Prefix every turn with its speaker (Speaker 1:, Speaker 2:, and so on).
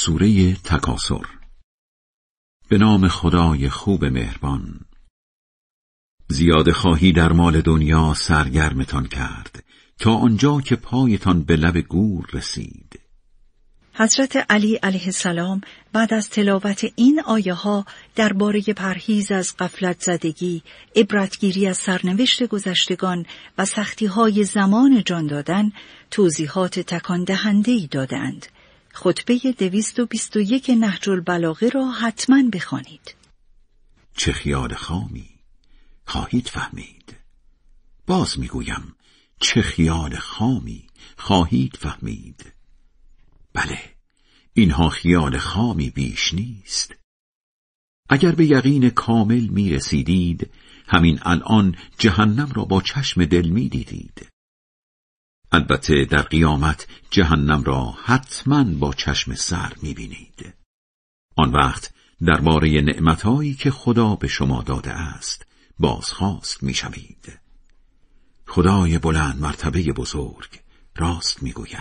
Speaker 1: سوره تکاسر به نام خدای خوب مهربان. زیاد خواهی در مال دنیا سرگرمتان کرد تا آنجا که پایتان به لب گور رسید.
Speaker 2: حضرت علی علیه السلام بعد از تلاوت این آیه ها درباره پرهیز از قفلت زدگی، عبرتگیری از سرنوشت گذشتگان و سختی های زمان جان دادن توضیحات تکان دهنده ای دادند. خطبه دویست و بیست و یک نهج البلاغه را حتما بخوانید.
Speaker 1: چه خیال خامی خواهید فهمید؟ باز می‌گویم چه خیال خامی خواهید فهمید؟ بله اینها خیال خامی بیش نیست. اگر به یقین کامل می رسیدید همین الان جهنم را با چشم دل می دیدید البته در قیامت جهنم را حتما با چشم سر می بینید آن وقت درباره نعمتهایی که خدا به شما داده است بازخواست می شوید. خدای بلند مرتبه بزرگ راست می گوید